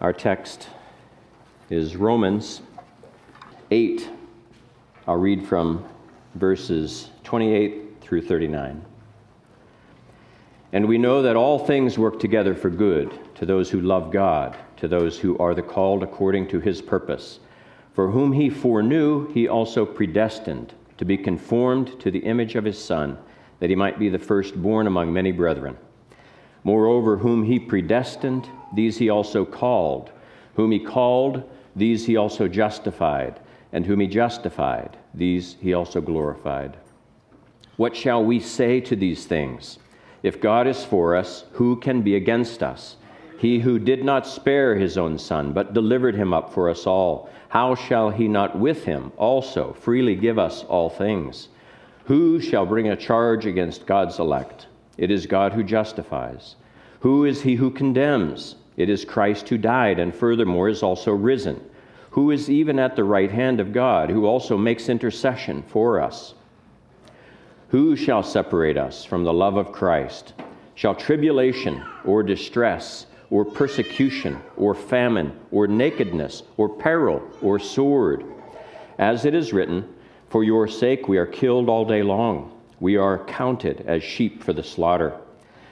Our text is Romans 8. I'll read from verses 28 through 39. And we know that all things work together for good to those who love God, to those who are the called according to his purpose. For whom he foreknew, he also predestined to be conformed to the image of his Son, that he might be the firstborn among many brethren. Moreover, whom he predestined, these he also called. Whom he called, these he also justified. And whom he justified, these he also glorified. What shall we say to these things? If God is for us, who can be against us? He who did not spare his own son, but delivered him up for us all, how shall he not with him also freely give us all things? Who shall bring a charge against God's elect? It is God who justifies. Who is he who condemns? It is Christ who died, and furthermore is also risen, who is even at the right hand of God, who also makes intercession for us. Who shall separate us from the love of Christ? Shall tribulation or distress or persecution or famine or nakedness or peril or sword? As it is written, For your sake we are killed all day long. We are counted as sheep for the slaughter.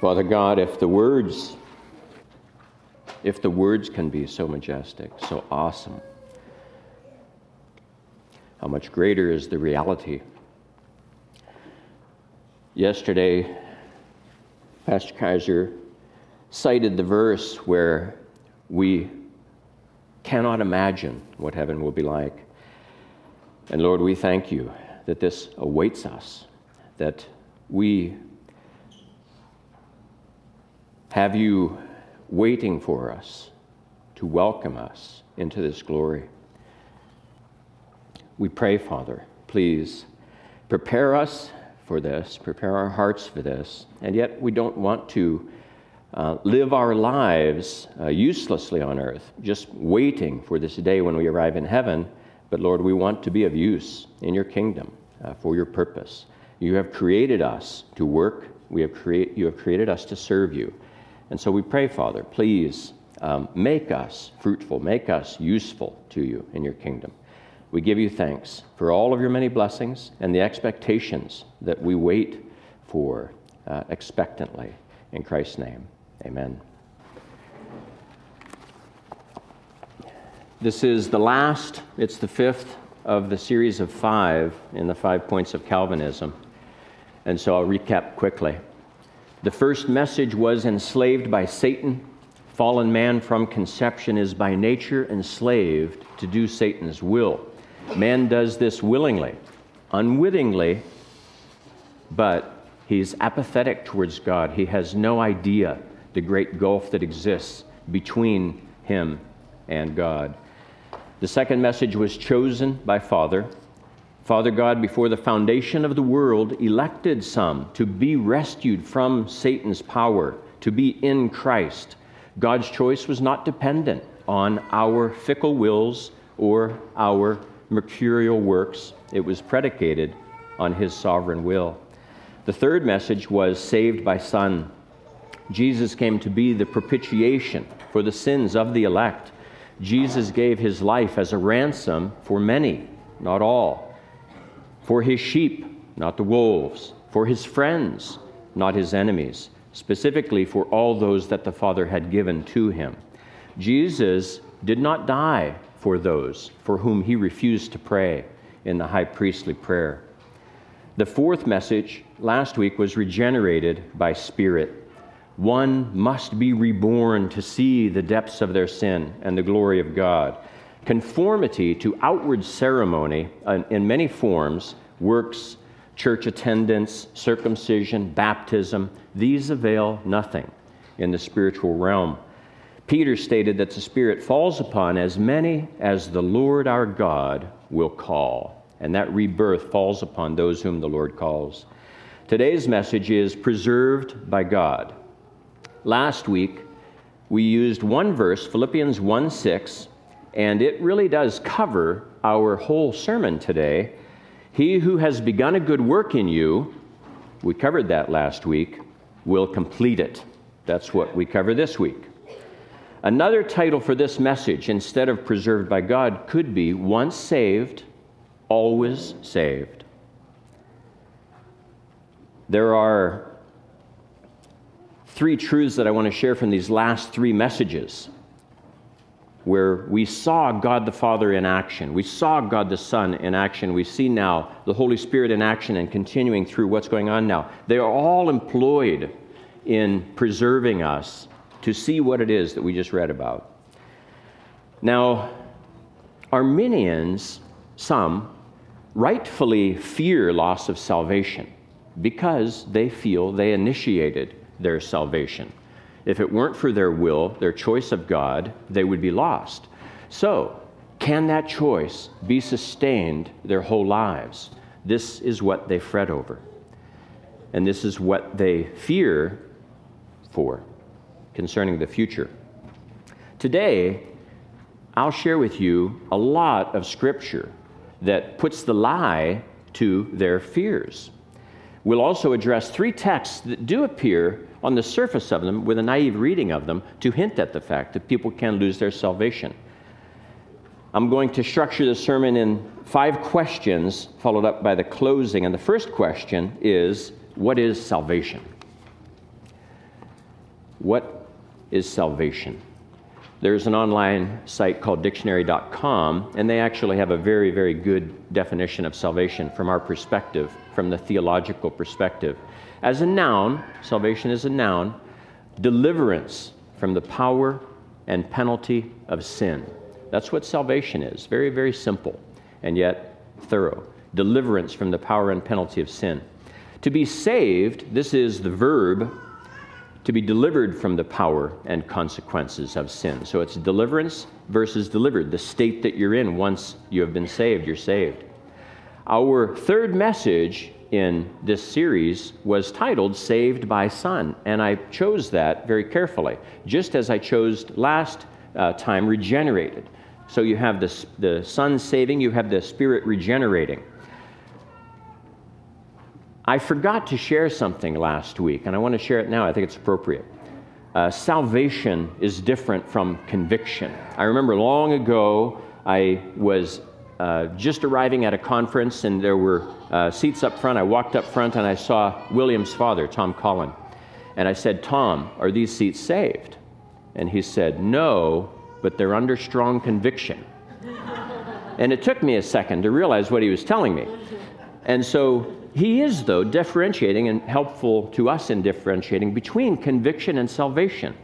Father God, if the words if the words can be so majestic, so awesome, how much greater is the reality? Yesterday, Pastor Kaiser cited the verse where we cannot imagine what heaven will be like. And Lord, we thank you that this awaits us, that we have you waiting for us to welcome us into this glory. We pray, Father, please prepare us for this, prepare our hearts for this, and yet we don't want to uh, live our lives uh, uselessly on earth, just waiting for this day when we arrive in heaven but Lord, we want to be of use in your kingdom uh, for your purpose. You have created us to work, we have create, you have created us to serve you. And so we pray, Father, please um, make us fruitful, make us useful to you in your kingdom. We give you thanks for all of your many blessings and the expectations that we wait for uh, expectantly. In Christ's name, amen. This is the last, it's the fifth of the series of five in the five points of Calvinism. And so I'll recap quickly. The first message was enslaved by Satan. Fallen man from conception is by nature enslaved to do Satan's will. Man does this willingly, unwittingly, but he's apathetic towards God. He has no idea the great gulf that exists between him and God. The second message was chosen by Father. Father God, before the foundation of the world, elected some to be rescued from Satan's power, to be in Christ. God's choice was not dependent on our fickle wills or our mercurial works, it was predicated on His sovereign will. The third message was saved by Son. Jesus came to be the propitiation for the sins of the elect. Jesus gave his life as a ransom for many, not all, for his sheep, not the wolves, for his friends, not his enemies, specifically for all those that the Father had given to him. Jesus did not die for those for whom he refused to pray in the high priestly prayer. The fourth message last week was regenerated by Spirit. One must be reborn to see the depths of their sin and the glory of God. Conformity to outward ceremony uh, in many forms, works, church attendance, circumcision, baptism, these avail nothing. in the spiritual realm. Peter stated that the Spirit falls upon as many as the Lord our God will call. And that rebirth falls upon those whom the Lord calls. Today's message is preserved by God. Last week, we used one verse, Philippians 1 6, and it really does cover our whole sermon today. He who has begun a good work in you, we covered that last week, will complete it. That's what we cover this week. Another title for this message, instead of preserved by God, could be Once Saved, Always Saved. There are three truths that I want to share from these last three messages where we saw God the Father in action. We saw God the Son in action. We see now the Holy Spirit in action and continuing through what's going on now. They are all employed in preserving us to see what it is that we just read about. Now, Arminians, some, rightfully fear loss of salvation because they feel they initiated their salvation. If it weren't for their will, their choice of God, they would be lost. So, can that choice be sustained their whole lives? This is what they fret over. And this is what they fear for concerning the future. Today, I'll share with you a lot of scripture that puts the lie to their fears. We'll also address three texts that do appear on the surface of them with a naive reading of them to hint at the fact that people can lose their salvation. I'm going to structure the sermon in five questions, followed up by the closing. And the first question is What is salvation? What is salvation? There's an online site called dictionary.com, and they actually have a very, very good definition of salvation from our perspective, from the theological perspective. As a noun, salvation is a noun, deliverance from the power and penalty of sin. That's what salvation is. Very, very simple, and yet thorough. Deliverance from the power and penalty of sin. To be saved, this is the verb to be delivered from the power and consequences of sin. So it's deliverance versus delivered, the state that you're in once you have been saved, you're saved. Our third message in this series was titled Saved by Son, and I chose that very carefully, just as I chose last uh, time Regenerated. So you have the, the Son saving, you have the Spirit regenerating. I forgot to share something last week, and I want to share it now. I think it's appropriate. Uh, salvation is different from conviction. I remember long ago, I was uh, just arriving at a conference, and there were uh, seats up front. I walked up front and I saw William's father, Tom Collin. And I said, Tom, are these seats saved? And he said, No, but they're under strong conviction. and it took me a second to realize what he was telling me. And so he is, though, differentiating and helpful to us in differentiating between conviction and salvation.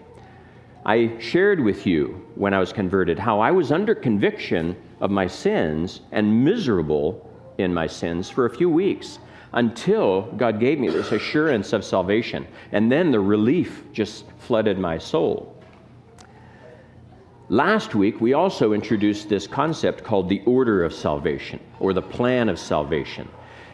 I shared with you when I was converted how I was under conviction of my sins and miserable in my sins for a few weeks until God gave me this assurance of salvation. And then the relief just flooded my soul. Last week, we also introduced this concept called the order of salvation or the plan of salvation.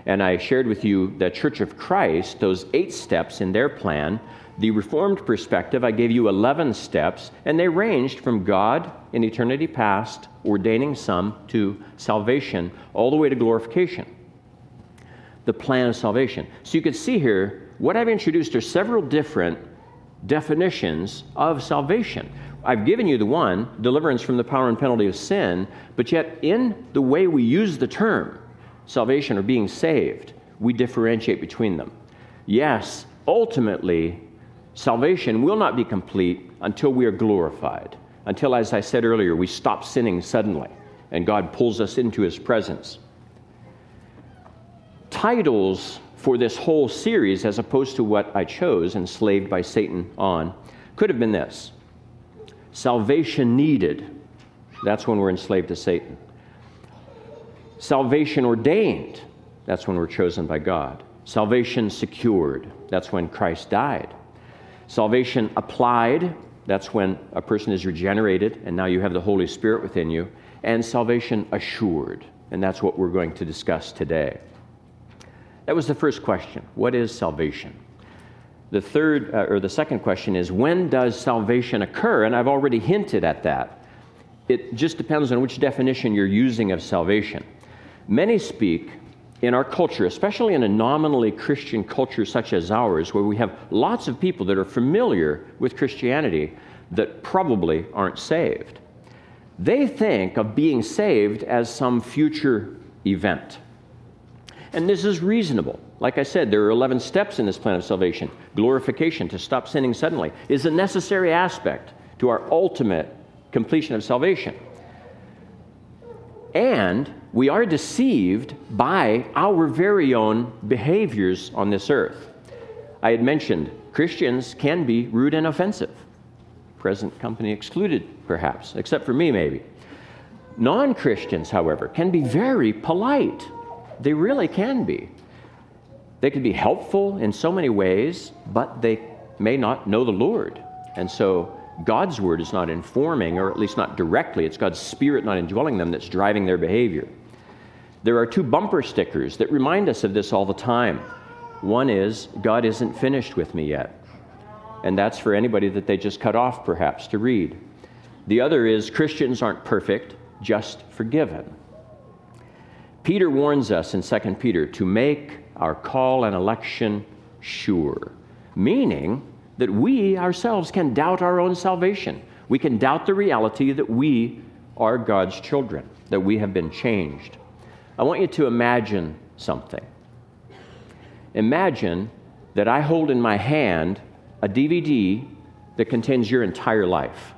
And I shared with you the Church of Christ, those eight steps in their plan the Reformed perspective, I gave you 11 steps, and they ranged from God in eternity past, ordaining some, to salvation, all the way to glorification. The plan of salvation. So you can see here, what I've introduced are several different definitions of salvation. I've given you the one, deliverance from the power and penalty of sin, but yet in the way we use the term, salvation or being saved, we differentiate between them. Yes, ultimately, Salvation will not be complete until we are glorified, until, as I said earlier, we stop sinning suddenly and God pulls us into his presence. Titles for this whole series, as opposed to what I chose, Enslaved by Satan on, could have been this Salvation needed. That's when we're enslaved to Satan. Salvation ordained. That's when we're chosen by God. Salvation secured. That's when Christ died. Salvation applied, that's when a person is regenerated and now you have the Holy Spirit within you. And salvation assured, and that's what we're going to discuss today. That was the first question What is salvation? The third, uh, or the second question is when does salvation occur? And I've already hinted at that. It just depends on which definition you're using of salvation. Many speak in our culture, especially in a nominally Christian culture such as ours, where we have lots of people that are familiar with Christianity that probably aren't saved. They think of being saved as some future event. And this is reasonable. Like I said, there are 11 steps in this plan of salvation. Glorification, to stop sinning suddenly, is a necessary aspect to our ultimate completion of salvation. And we are deceived by our very own behaviors on this earth. I had mentioned Christians can be rude and offensive. Present company excluded, perhaps, except for me, maybe. Non Christians, however, can be very polite they really can be. They can be helpful in so many ways, but they may not know the Lord. And so God's word is not informing, or at least not directly, it's God's spirit not indwelling them that's driving their behavior. There are two bumper stickers that remind us of this all the time. One is, God isn't finished with me yet. And that's for anybody that they just cut off, perhaps, to read. The other is, Christians aren't perfect, just forgiven. Peter warns us in 2 Peter to make our call and election sure, meaning that we ourselves can doubt our own salvation. We can doubt the reality that we are God's children, that we have been changed. I want you to imagine something. Imagine that I hold in my hand a DVD that contains your entire life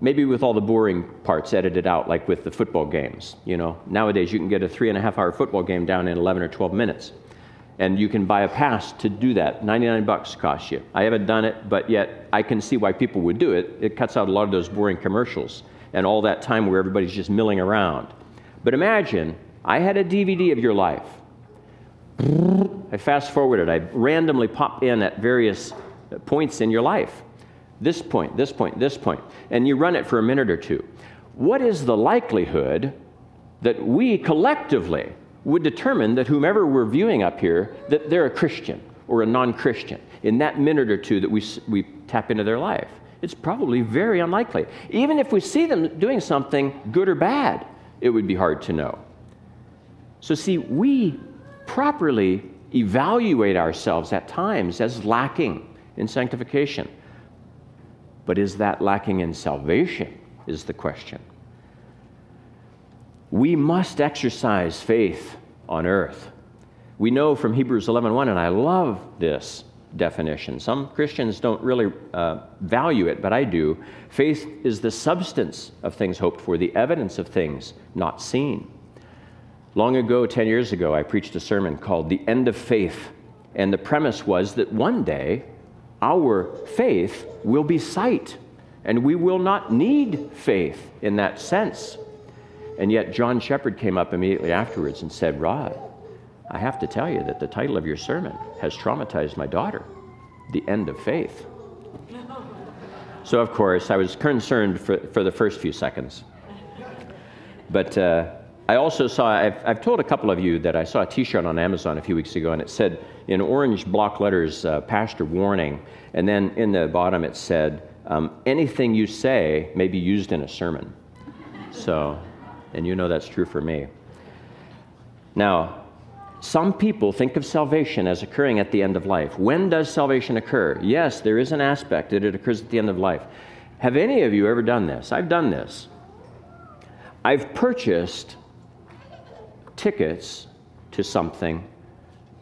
maybe with all the boring parts edited out, like with the football games. You know, nowadays you can get a three and a half hour football game down in 11 or 12 minutes. And you can buy a pass to do that. 99 bucks costs you. I haven't done it, but yet I can see why people would do it. It cuts out a lot of those boring commercials and all that time where everybody's just milling around. But imagine I had a DVD of your life. I fast forwarded, I randomly pop in at various points in your life this point, this point, this point, and you run it for a minute or two, what is the likelihood that we collectively would determine that whomever we're viewing up here, that they're a Christian or a non-Christian in that minute or two that we, we tap into their life? It's probably very unlikely. Even if we see them doing something good or bad, it would be hard to know. So, see, we properly evaluate ourselves at times as lacking in sanctification. But is that lacking in salvation? Is the question. We must exercise faith on earth. We know from Hebrews 11:1, and I love this definition. Some Christians don't really uh, value it, but I do. Faith is the substance of things hoped for, the evidence of things not seen. Long ago, 10 years ago, I preached a sermon called The End of Faith, and the premise was that one day our faith will be sight, and we will not need faith in that sense. And yet, John Shepard came up immediately afterwards and said, Rod, I have to tell you that the title of your sermon has traumatized my daughter The End of Faith. So, of course, I was concerned for, for the first few seconds. But uh, I also saw, I've, I've, told a couple of you that I saw a t shirt on Amazon a few weeks ago, and it said, in orange block letters, uh, pastor warning, and then in the bottom it said, um, anything you say may be used in a sermon. So, and you know that's true for me. Now, some people think of salvation as occurring at the end of life. When does salvation occur? Yes, there is an aspect that it occurs at the end of life. Have any of you ever done this? I've done this. I've purchased tickets to something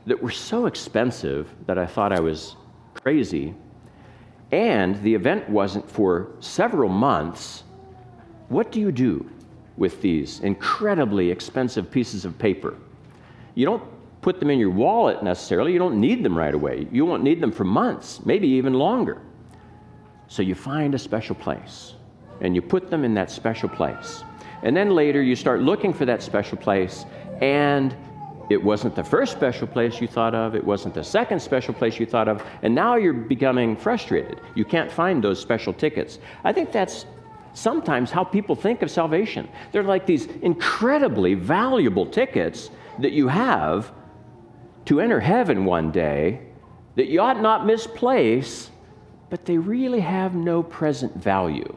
that were so expensive that I thought I was crazy. And the event wasn't for several months. What do you do with these incredibly expensive pieces of paper? You don't put them in your wallet necessarily. You don't need them right away. You won't need them for months, maybe even longer. So you find a special place and you put them in that special place. And then later you start looking for that special place and it wasn't the first special place you thought of, it wasn't the second special place you thought of, and now you're becoming frustrated. You can't find those special tickets. I think that's sometimes how people think of salvation. They're like these incredibly valuable tickets that you have to enter heaven one day that you ought not misplace, but they really have no present value.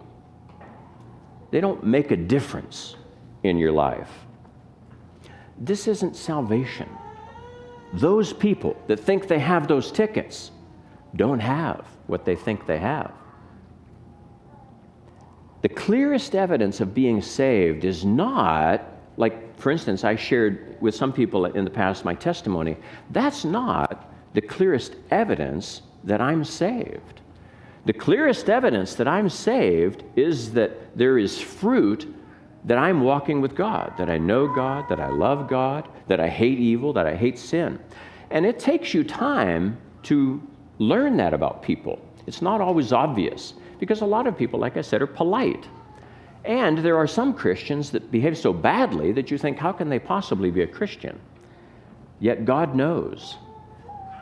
They don't make a difference in your life. This isn't salvation. Those people that think they have those tickets don't have what they think they have. The clearest evidence of being saved is not, like, for instance, I shared with some people in the past my testimony. That's not the clearest evidence that I'm saved. The clearest evidence that I'm saved is that there is fruit that I'm walking with God, that I know God, that I love God, that I hate evil, that I hate sin. And it takes you time to learn that about people. It's not always obvious. Because a lot of people, like I said, are polite. And there are some Christians that behave so badly that you think, how can they possibly be a Christian? Yet God knows.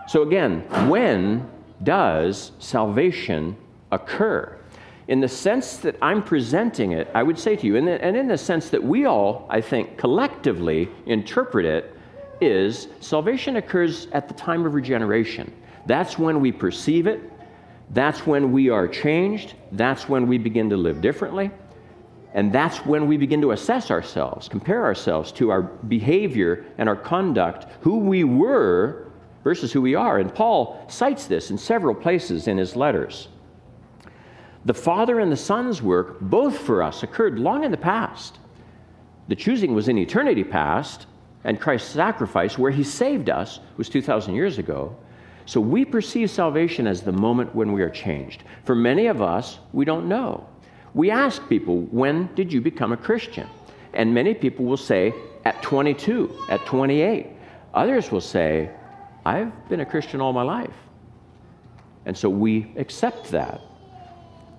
So again, when does salvation occur? In the sense that I'm presenting it, I would say to you, and in the sense that we all, I think, collectively interpret it, is salvation occurs at the time of regeneration. That's when we perceive it, that's when we are changed. That's when we begin to live differently. And that's when we begin to assess ourselves, compare ourselves to our behavior and our conduct, who we were versus who we are. And Paul cites this in several places in his letters. The Father and the Son's work, both for us, occurred long in the past. The choosing was in eternity past, and Christ's sacrifice, where he saved us, was 2,000 years ago. So we perceive salvation as the moment when we are changed. For many of us, we don't know. We ask people, when did you become a Christian? And many people will say, at 22, at 28. Others will say, I've been a Christian all my life. And so we accept that.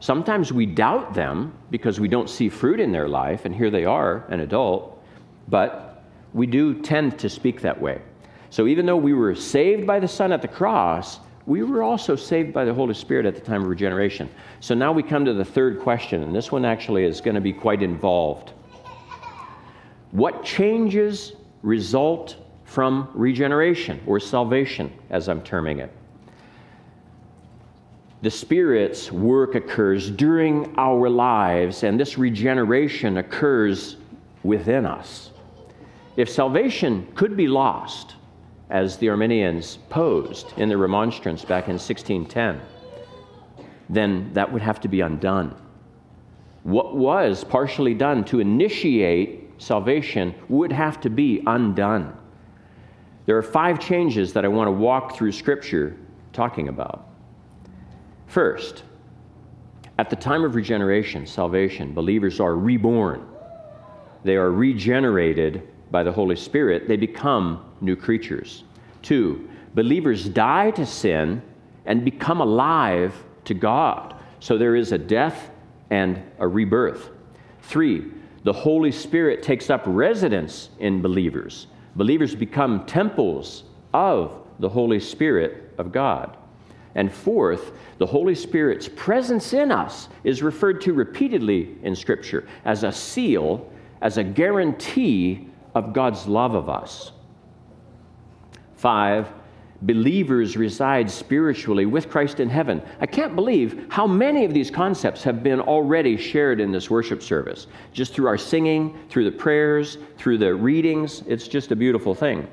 Sometimes we doubt them because we don't see fruit in their life, and here they are, an adult, but we do tend to speak that way. So even though we were saved by the Son at the cross, we were also saved by the Holy Spirit at the time of regeneration. So now we come to the third question, and this one actually is going to be quite involved. What changes result from regeneration or salvation, as I'm terming it? The Spirit's work occurs during our lives, and this regeneration occurs within us. If salvation could be lost, as the Arminians posed in the Remonstrance back in 1610, then that would have to be undone. What was partially done to initiate salvation would have to be undone. There are five changes that I want to walk through Scripture talking about. First, at the time of regeneration, salvation, believers are reborn. They are regenerated by the Holy Spirit, they become new creatures. Two, believers die to sin and become alive to God. So there is a death and a rebirth. Three, the Holy Spirit takes up residence in believers. Believers become temples of the Holy Spirit of God. And fourth, the Holy Spirit's presence in us is referred to repeatedly in Scripture as a seal, as a guarantee of God's love of us. Five, believers reside spiritually with Christ in heaven. I can't believe how many of these concepts have been already shared in this worship service, just through our singing, through the prayers, through the readings. It's just a beautiful thing.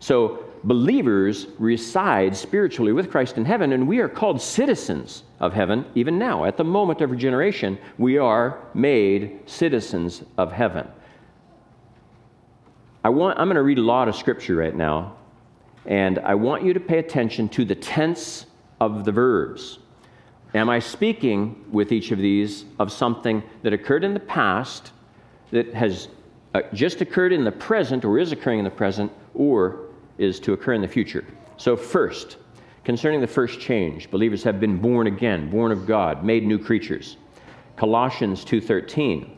So, believers reside spiritually with Christ in heaven, and we are called citizens of heaven even now. At the moment of regeneration, we are made citizens of heaven. I want, I'm going to read a lot of scripture right now, and I want you to pay attention to the tense of the verbs. Am I speaking with each of these of something that occurred in the past, that has uh, just occurred in the present, or is occurring in the present, or is to occur in the future? So, first, concerning the first change, believers have been born again, born of God, made new creatures. Colossians 2:13.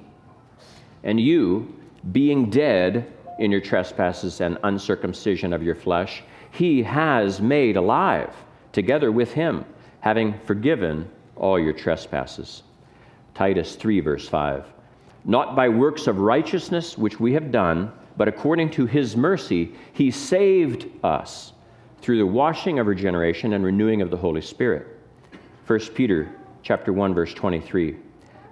And you, being dead in your trespasses and uncircumcision of your flesh, he has made alive together with him, having forgiven all your trespasses. Titus 3, verse 5. Not by works of righteousness which we have done, but according to his mercy, he saved us through the washing of regeneration and renewing of the Holy Spirit. 1 Peter chapter 1 verse 23.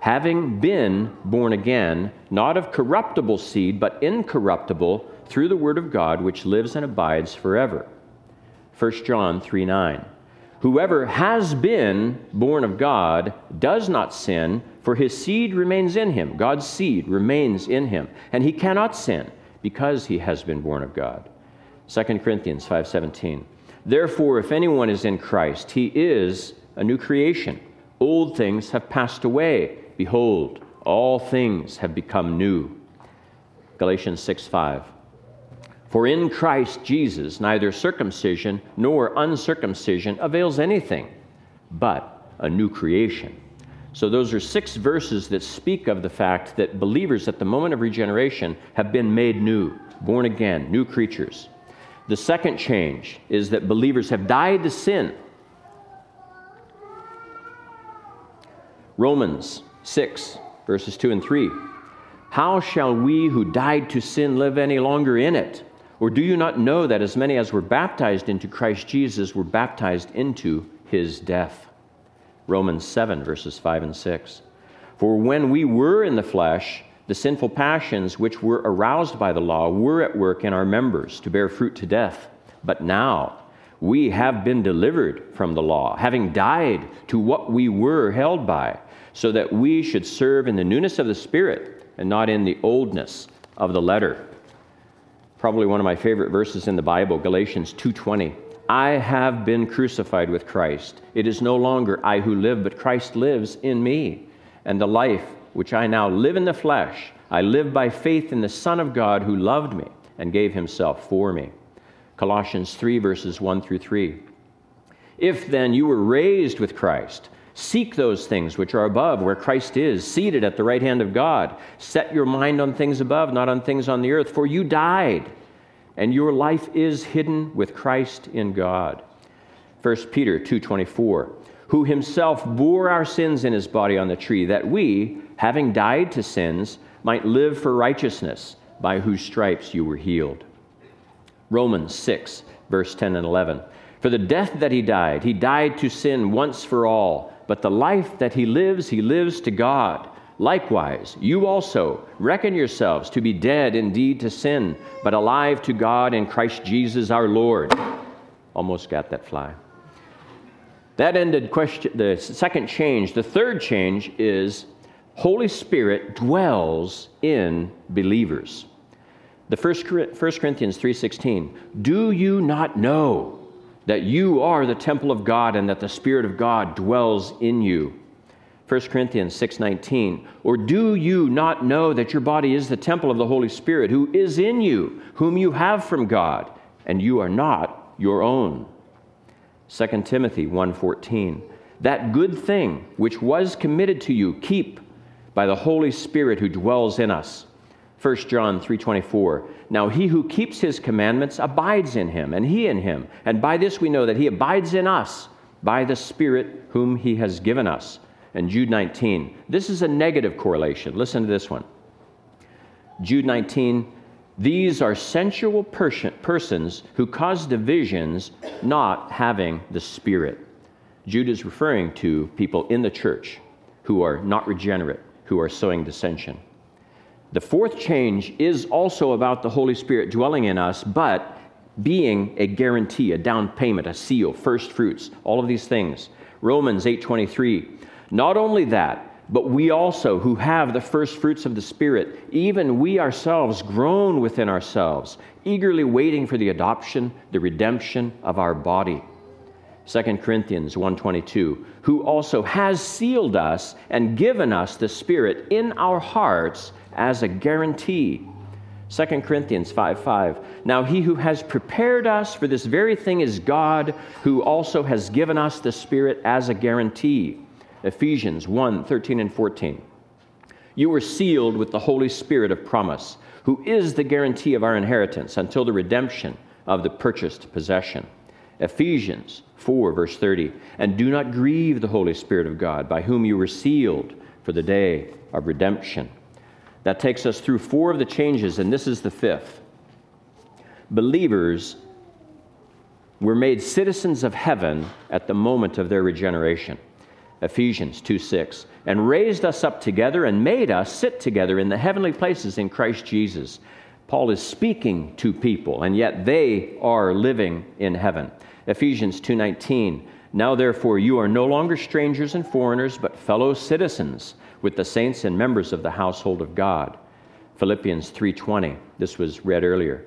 Having been born again, not of corruptible seed, but incorruptible through the word of God which lives and abides forever. 1 John 3 9. Whoever has been born of God does not sin, for his seed remains in him. God's seed remains in him, and he cannot sin because he has been born of God. 2 Corinthians 5:17. Therefore if anyone is in Christ, he is a new creation. Old things have passed away. Behold, all things have become new. Galatians 6:5. For in Christ Jesus neither circumcision nor uncircumcision avails anything, but a new creation. So, those are six verses that speak of the fact that believers at the moment of regeneration have been made new, born again, new creatures. The second change is that believers have died to sin. Romans 6, verses 2 and 3. How shall we who died to sin live any longer in it? Or do you not know that as many as were baptized into Christ Jesus were baptized into his death? Romans 7, verses 5 and 6. For when we were in the flesh, the sinful passions which were aroused by the law were at work in our members to bear fruit to death. But now we have been delivered from the law, having died to what we were held by, so that we should serve in the newness of the Spirit and not in the oldness of the letter probably one of my favorite verses in the Bible, Galatians 2:20. I have been crucified with Christ. It is no longer I who live, but Christ lives in me. And the life which I now live in the flesh, I live by faith in the Son of God who loved me and gave himself for me. Colossians 3, verses 1 through 3. If then you were raised with Christ, Seek those things which are above, where Christ is, seated at the right hand of God. Set your mind on things above, not on things on the earth, for you died, and your life is hidden with Christ in God. 1 Peter 2:24 Who himself bore our sins in his body on the tree that we having died to sins might live for righteousness by whose stripes you were healed. Romans 6 verse 10 and 11 For the death that he died he died to sin once for all but the life that he lives, he lives to God. Likewise, you also reckon yourselves to be dead indeed to sin, but alive to God in Christ Jesus our Lord. Almost got that fly. That ended question, the second change. The third change is Holy Spirit dwells in believers. The first, 1 Corinthians 3:16. Do you not know that you are the temple of God and that the Spirit of God dwells in you. 1 Corinthians 6:19 Or do you not know that your body is the temple of the Holy Spirit who is in you whom you have from God and you are not your own 2 Timothy 1:14 That good thing which was committed to you keep by the Holy Spirit who dwells in us 1 John 3:24 Now he who keeps his commandments abides in him and he in him. And by this we know that he abides in us by the spirit whom he has given us. And Jude 19 This is a negative correlation. Listen to this one. Jude 19 These are sensual persons who cause divisions not having the spirit. Jude is referring to people in the church who are not regenerate who are sowing dissension the fourth change is also about the Holy Spirit dwelling in us, but being a guarantee, a down payment, a seal, first fruits, all of these things. Romans 8:23. Not only that, but we also who have the first fruits of the spirit, even we ourselves groan within ourselves, eagerly waiting for the adoption, the redemption of our body. 2 Corinthians 1:22, who also has sealed us and given us the spirit in our hearts as a guarantee. 2 Corinthians 5 5. Now, he who has prepared us for this very thing is God, who also has given us the Spirit as a guarantee. Ephesians 1 13 and 14. You were sealed with the Holy Spirit of promise, who is the guarantee of our inheritance until the redemption of the purchased possession. Ephesians 4, verse 30. And do not grieve the Holy Spirit of God, by whom you were sealed for the day of redemption. That takes us through four of the changes, and this is the fifth. Believers were made citizens of heaven at the moment of their regeneration. Ephesians 2 6. And raised us up together and made us sit together in the heavenly places in Christ Jesus. Paul is speaking to people, and yet they are living in heaven. Ephesians 2:19 Now therefore you are no longer strangers and foreigners but fellow citizens with the saints and members of the household of God. Philippians 3:20 This was read earlier.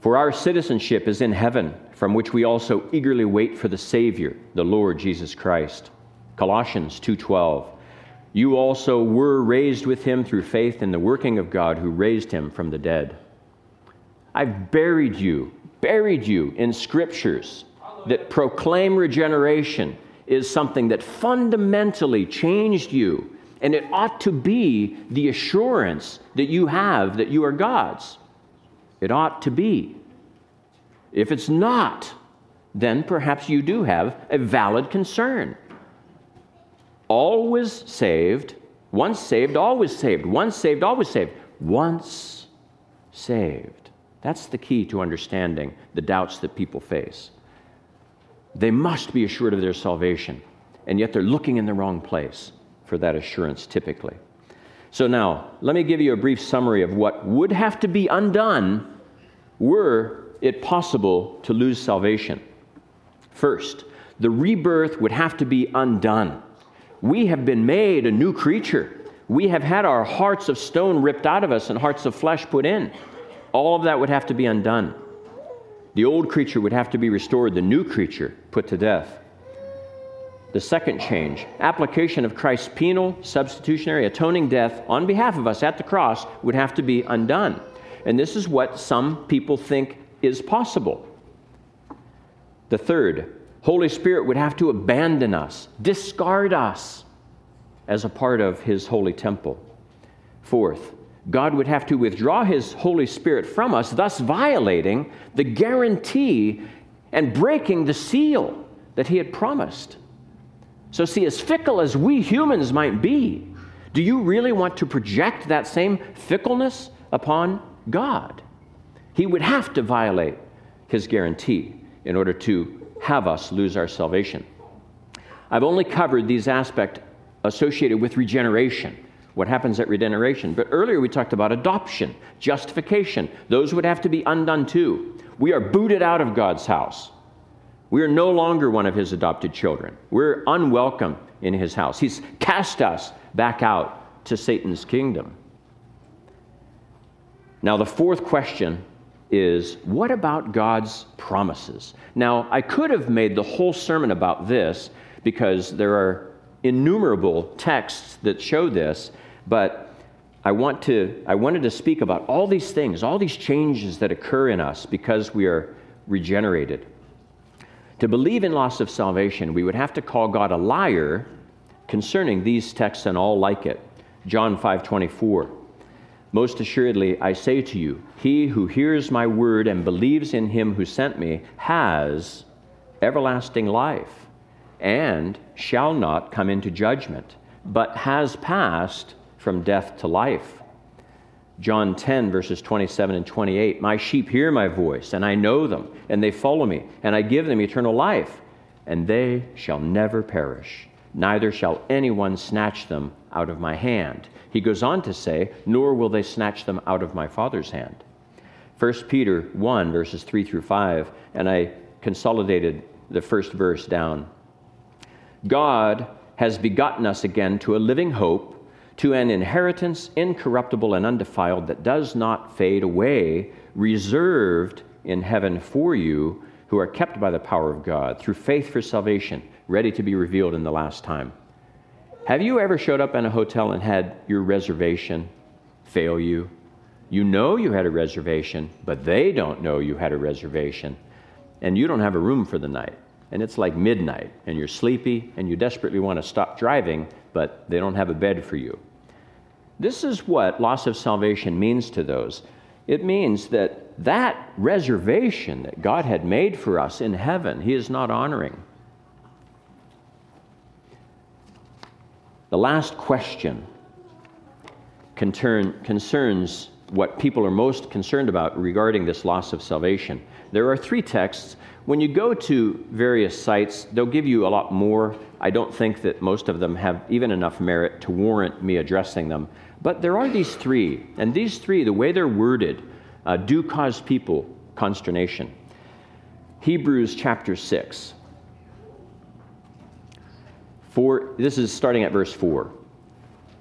For our citizenship is in heaven, from which we also eagerly wait for the Savior, the Lord Jesus Christ. Colossians 2:12 You also were raised with him through faith in the working of God who raised him from the dead. I've buried you buried you in scriptures that proclaim regeneration is something that fundamentally changed you. And it ought to be the assurance that you have that you are God's. It ought to be. If it's not, then perhaps you do have a valid concern. Always saved, once saved, always saved, once saved, always saved, once saved. That's the key to understanding the doubts that people face. They must be assured of their salvation, and yet they're looking in the wrong place for that assurance typically. So, now, let me give you a brief summary of what would have to be undone were it possible to lose salvation. First, the rebirth would have to be undone. We have been made a new creature. We have had our hearts of stone ripped out of us and hearts of flesh put in. All of that would have to be undone. The old creature would have to be restored, the new creature put to death. The second change application of Christ's penal, substitutionary, atoning death on behalf of us at the cross would have to be undone. And this is what some people think is possible. The third, Holy Spirit would have to abandon us, discard us as a part of his holy temple. Fourth, God would have to withdraw his Holy Spirit from us, thus violating the guarantee and breaking the seal that he had promised. So, see, as fickle as we humans might be, do you really want to project that same fickleness upon God? He would have to violate his guarantee in order to have us lose our salvation. I've only covered these aspects associated with regeneration what happens at regeneration. But earlier we talked about adoption, justification. Those would have to be undone too. We are booted out of God's house. We are no longer one of his adopted children. We're unwelcome in his house. He's cast us back out to Satan's kingdom. Now, the fourth question is what about God's promises? Now, I could have made the whole sermon about this because there are innumerable texts that show this, but I, want to, I wanted to speak about all these things, all these changes that occur in us because we are regenerated. To believe in loss of salvation, we would have to call God a liar concerning these texts and all like it. John 5:24. Most assuredly I say to you, he who hears my word and believes in him who sent me has everlasting life and shall not come into judgment, but has passed from death to life. John 10, verses 27 and 28 My sheep hear my voice, and I know them, and they follow me, and I give them eternal life, and they shall never perish, neither shall anyone snatch them out of my hand. He goes on to say, Nor will they snatch them out of my Father's hand. 1 Peter 1, verses 3 through 5, and I consolidated the first verse down. God has begotten us again to a living hope to an inheritance incorruptible and undefiled that does not fade away, reserved in heaven for you who are kept by the power of God through faith for salvation, ready to be revealed in the last time. Have you ever showed up in a hotel and had your reservation fail you? You know you had a reservation, but they don't know you had a reservation, and you don't have a room for the night. And it's like midnight, and you're sleepy, and you desperately want to stop driving, but they don't have a bed for you. This is what loss of salvation means to those. It means that that reservation that God had made for us in heaven, He is not honoring. The last question concerns what people are most concerned about regarding this loss of salvation. There are three texts. When you go to various sites, they'll give you a lot more. I don't think that most of them have even enough merit to warrant me addressing them. But there are these three, and these three, the way they're worded, uh, do cause people consternation. Hebrews chapter 6. For, this is starting at verse 4.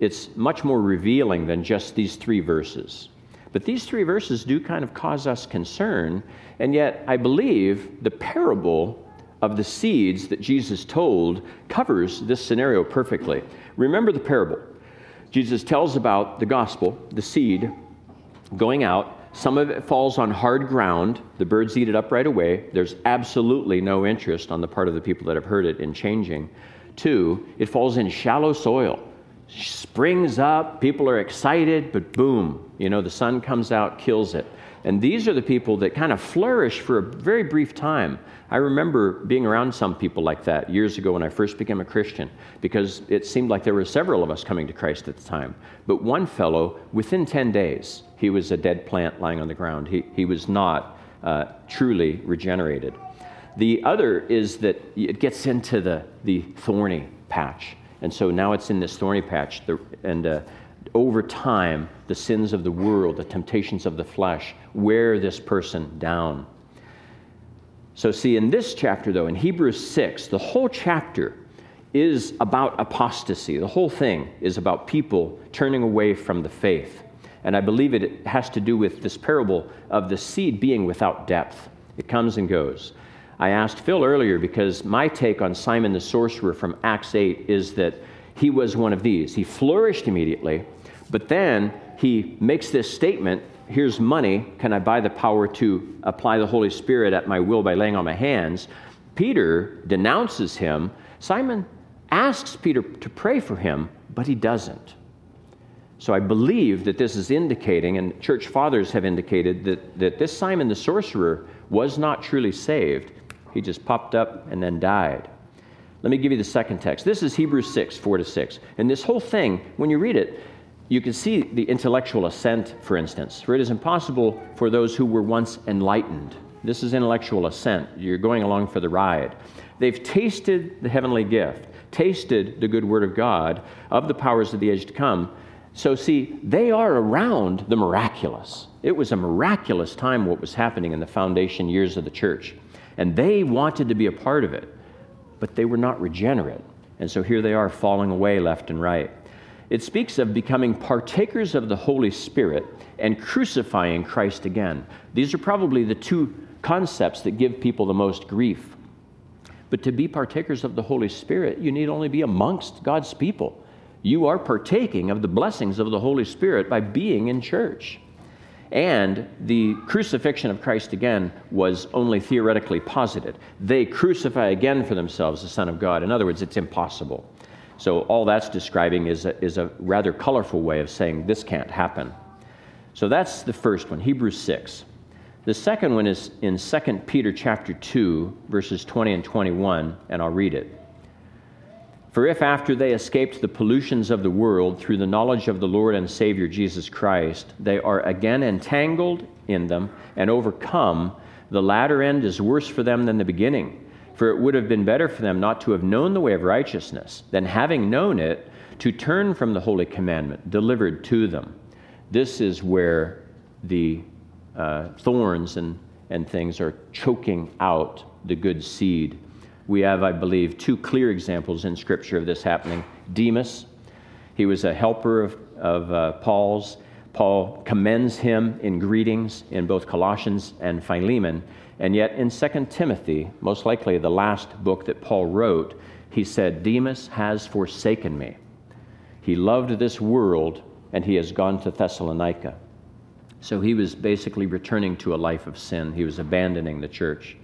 it's much more revealing than just these three verses. But these three verses do kind of cause us concern, and yet I believe the parable of the seeds that Jesus told covers this scenario perfectly. Remember the parable. Jesus tells about the gospel, the seed, going out. Some of it falls on hard ground. The birds eat it up right away. There's absolutely no interest on the part of the people that have heard it in changing. Two, it falls in shallow soil springs up, people are excited, but boom, you know, the sun comes out, kills it. And these are the people that kind of flourish for a very brief time. I remember being around some people like that years ago when I first became a Christian, because it seemed like there were several of us coming to Christ at the time. But one fellow, within 10 days, he was a dead plant lying on the ground. He, he was not uh, truly regenerated. The other is that it gets into the, the thorny patch. And so now it's in this thorny patch. And uh, over time, the sins of the world, the temptations of the flesh, wear this person down. So, see, in this chapter, though, in Hebrews 6, the whole chapter is about apostasy. The whole thing is about people turning away from the faith. And I believe it has to do with this parable of the seed being without depth. It comes and goes. I asked Phil earlier because my take on Simon the sorcerer from Acts 8 is that he was one of these. He flourished immediately, but then he makes this statement here's money. Can I buy the power to apply the Holy Spirit at my will by laying on my hands? Peter denounces him. Simon asks Peter to pray for him, but he doesn't. So I believe that this is indicating, and church fathers have indicated, that, that this Simon the sorcerer was not truly saved. He just popped up and then died. Let me give you the second text. This is Hebrews 6, 4 to 6. And this whole thing, when you read it, you can see the intellectual assent, for instance. For it is impossible for those who were once enlightened. This is intellectual assent. You're going along for the ride. They've tasted the heavenly gift, tasted the good word of God, of the powers of the age to come. So, see, they are around the miraculous. It was a miraculous time what was happening in the foundation years of the church. And they wanted to be a part of it, but they were not regenerate. And so here they are falling away left and right. It speaks of becoming partakers of the Holy Spirit and crucifying Christ again. These are probably the two concepts that give people the most grief. But to be partakers of the Holy Spirit, you need only be amongst God's people. You are partaking of the blessings of the Holy Spirit by being in church. And the crucifixion of Christ again was only theoretically posited. They crucify again for themselves the Son of God. In other words, it's impossible. So, all that's describing is a, is a rather colorful way of saying this can't happen. So, that's the first one, Hebrews 6. The second one is in 2 Peter chapter 2, verses 20 and 21, and I'll read it. For if after they escaped the pollutions of the world through the knowledge of the Lord and Savior Jesus Christ, they are again entangled in them and overcome, the latter end is worse for them than the beginning. For it would have been better for them not to have known the way of righteousness than having known it, to turn from the holy commandment delivered to them. This is where the uh, thorns and, and things are choking out the good seed we have, I believe, two clear examples in Scripture of this happening. Demas, he was a helper of, of uh, Paul's. Paul commends him in greetings in both Colossians and Philemon. And yet in 2 Timothy, most likely the last book that Paul wrote, he said, Demas has forsaken me. He loved this world and he has gone to Thessalonica. So he was basically returning to a life of sin. He was abandoning the church.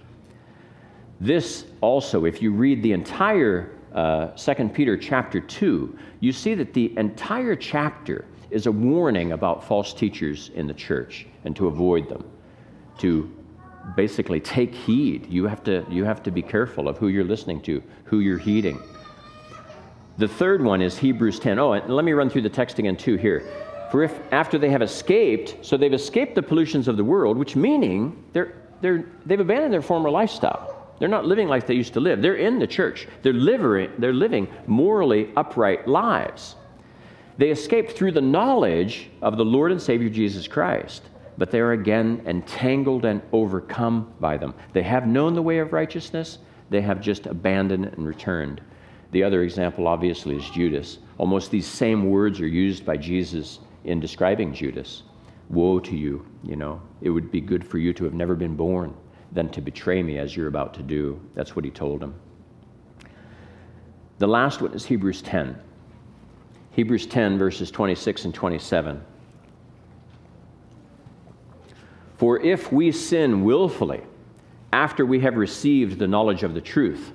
This also, if you read the entire uh, 2 Peter chapter 2, you see that the entire chapter is a warning about false teachers in the church and to avoid them, to basically take heed. You have to, you have to be careful of who you're listening to, who you're heeding. The third one is Hebrews 10. Oh, and let me run through the text again, too, here. For if after they have escaped, so they've escaped the pollutions of the world, which meaning they're, they're, they've abandoned their former lifestyle. They're not living like they used to live. They're in the church. They're living, they're living morally upright lives. They escaped through the knowledge of the Lord and Savior Jesus Christ, but they are again entangled and overcome by them. They have known the way of righteousness, they have just abandoned and returned. The other example, obviously, is Judas. Almost these same words are used by Jesus in describing Judas. Woe to you, you know, it would be good for you to have never been born than to betray me as you're about to do. That's what he told him. The last one is Hebrews 10. Hebrews 10, verses 26 and 27. For if we sin willfully after we have received the knowledge of the truth,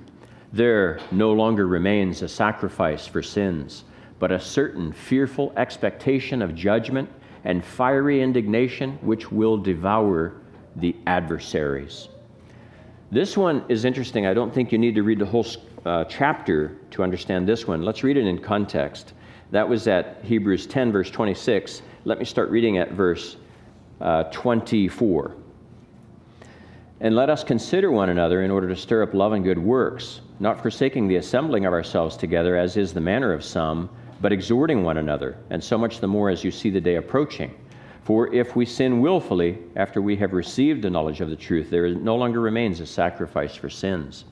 there no longer remains a sacrifice for sins, but a certain fearful expectation of judgment and fiery indignation which will devour the adversaries. This one is interesting. I don't think you need to read the whole uh, chapter to understand this one. Let's read it in context. That was at Hebrews 10, verse 26. Let me start reading at verse uh, 24. And let us consider one another in order to stir up love and good works, not forsaking the assembling of ourselves together, as is the manner of some, but exhorting one another, and so much the more as you see the day approaching. For if we sin willfully after we have received the knowledge of the truth, there no longer remains a sacrifice for sins.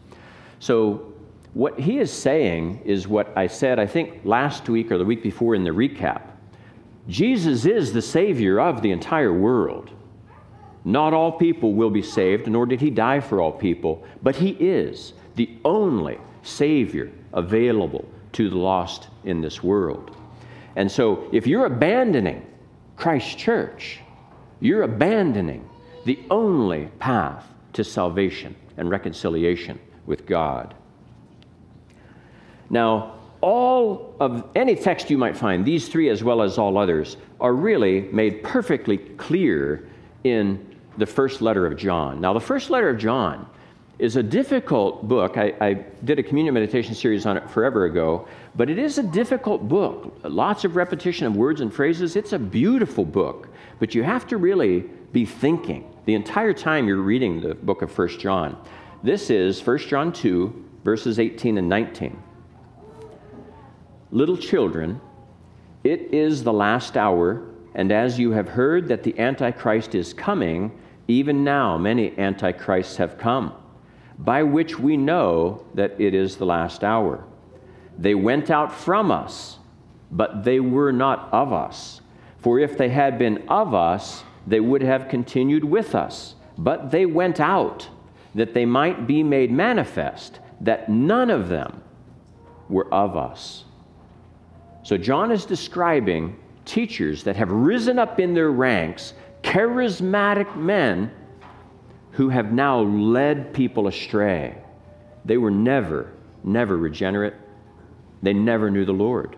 So what he is saying is what I said, I think, last week or the week before in the recap. Jesus is the Savior of the entire world. Not all people will be saved, nor did he die for all people, but he is the only Savior available to the lost in this world. And so, if you're abandoning Christ's church, you're abandoning the only path to salvation and reconciliation with God. Now, all of any text you might find, these three as well as all others, are really made perfectly clear in the first letter of John. Now, the first letter of John is a difficult book. I, I, did a communion meditation series on it forever ago, but it is a difficult book. Lots of repetition of words and phrases. It's a beautiful book, but you have to really be thinking the entire time you're reading the book of First John. This is First John 2, verses 18 and 19. Little children, it is the last hour, and as you have heard that the Antichrist is coming, even now many Antichrists have come, by which we know that it is the last hour. They went out from us, but they were not of us. For if they had been of us, they would have continued with us. But they went out, that they might be made manifest, that none of them were of us. So, John is describing teachers that have risen up in their ranks, charismatic men who have now led people astray. They were never, never regenerate. They never knew the Lord.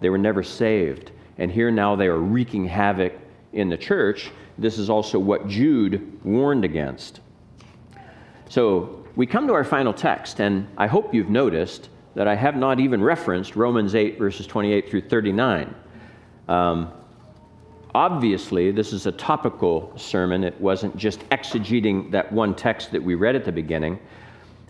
They were never saved. And here now they are wreaking havoc in the church. This is also what Jude warned against. So we come to our final text, and I hope you've noticed that I have not even referenced Romans 8, verses 28 through 39. Um, obviously, this is a topical sermon. It wasn't just exegeting that one text that we read at the beginning.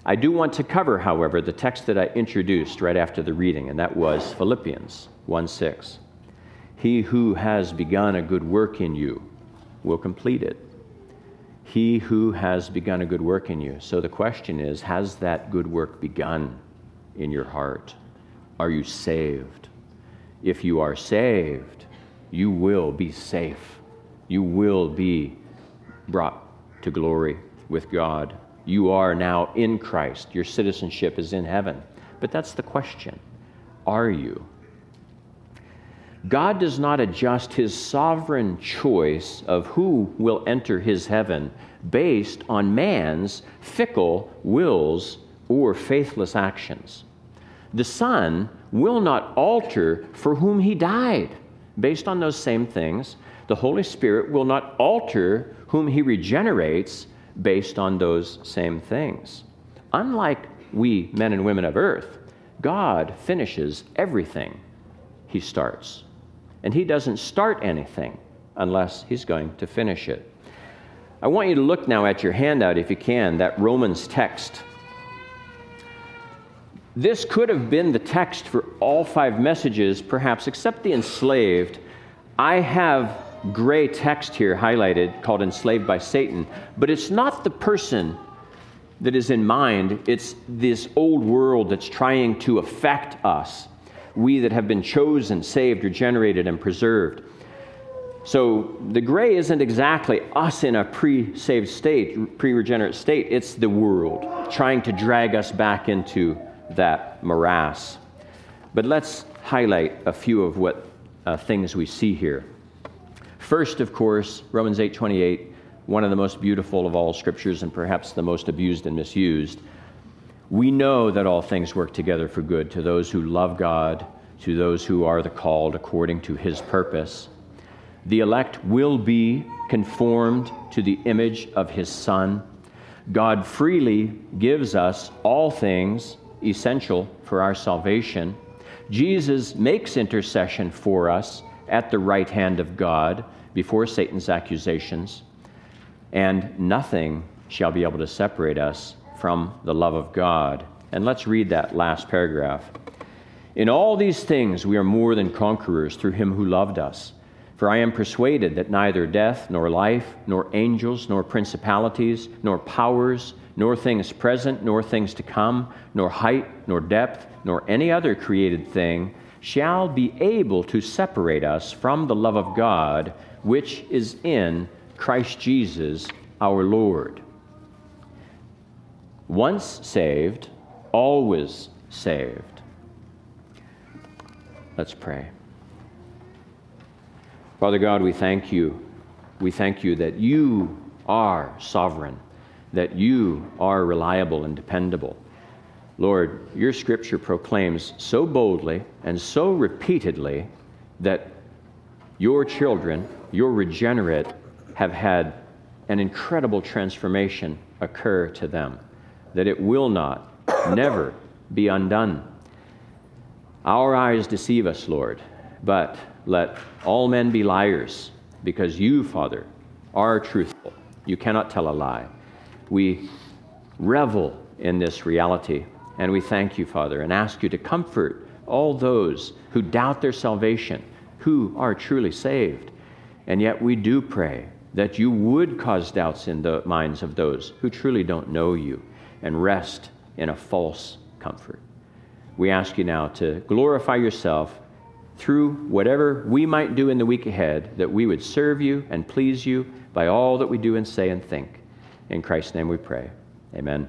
I do want to cover, however, the text that I introduced right after the reading, and that was Philippians 1 6. He who has begun a good work in you will complete it. He who has begun a good work in you. So the question is has that good work begun? in your heart? Are you saved? If you are saved, you will be safe. You will be brought to glory with God. You are now in Christ. Your citizenship is in heaven. But that's the question Are you? God does not adjust his sovereign choice of who will enter his heaven based on man's fickle wills or faithless actions. The Son will not alter for whom he died based on those same things. The Holy Spirit will not alter whom he regenerates based on those same things. Unlike we men and women of earth, God finishes everything he starts. And he doesn't start anything unless he's going to finish it. I want you to look now at your handout, if you can, that Romans text. This could have been the text for all five messages, perhaps, except the enslaved. I have gray text here highlighted called Enslaved by Satan, but it's not the person that is in mind, it's this old world that's trying to affect us we that have been chosen, saved, regenerated, and preserved. So the gray isn't exactly us in a pre saved state, pre regenerate state. It's the world trying to drag us back into that morass. But let's highlight a few of what uh, things we see here. First, of course, Romans 8:28, one of the most beautiful of all scriptures and perhaps the most abused and misused. We know that all things work together for good to those who love God, to those who are the called according to his purpose. The elect will be conformed to the image of his Son. God freely gives us all things essential for our salvation. Jesus makes intercession for us at the right hand of God before Satan's accusations, and nothing shall be able to separate us from the love of God. And let's read that last paragraph. In all these things we are more than conquerors through him who loved us. For I am persuaded that neither death, nor life, nor angels, nor principalities, nor powers, nor things present, nor things to come, nor height, nor depth, nor any other created thing shall be able to separate us from the love of God which is in Christ Jesus our Lord. Once saved, always saved. Let's pray. Father God, we thank you. We thank you that you are sovereign, that you are reliable and dependable. Lord, your scripture proclaims so boldly and so repeatedly that your children, your regenerate, have had an incredible transformation occur to them that it will not, never be undone. Our eyes deceive us, Lord, but let all men be liars, because you, Father, are truthful. You cannot tell a lie. We revel in this reality, and we thank you, Father, and ask you to comfort all those who doubt their salvation, who are truly saved. And yet we do pray that you would cause doubts in the minds of those who truly don't know you and rest in a false comfort. We ask you now to glorify yourself through whatever we might do in the week ahead, that we would serve you and please you by all that we do and say and think. In Christ's name we pray. Amen.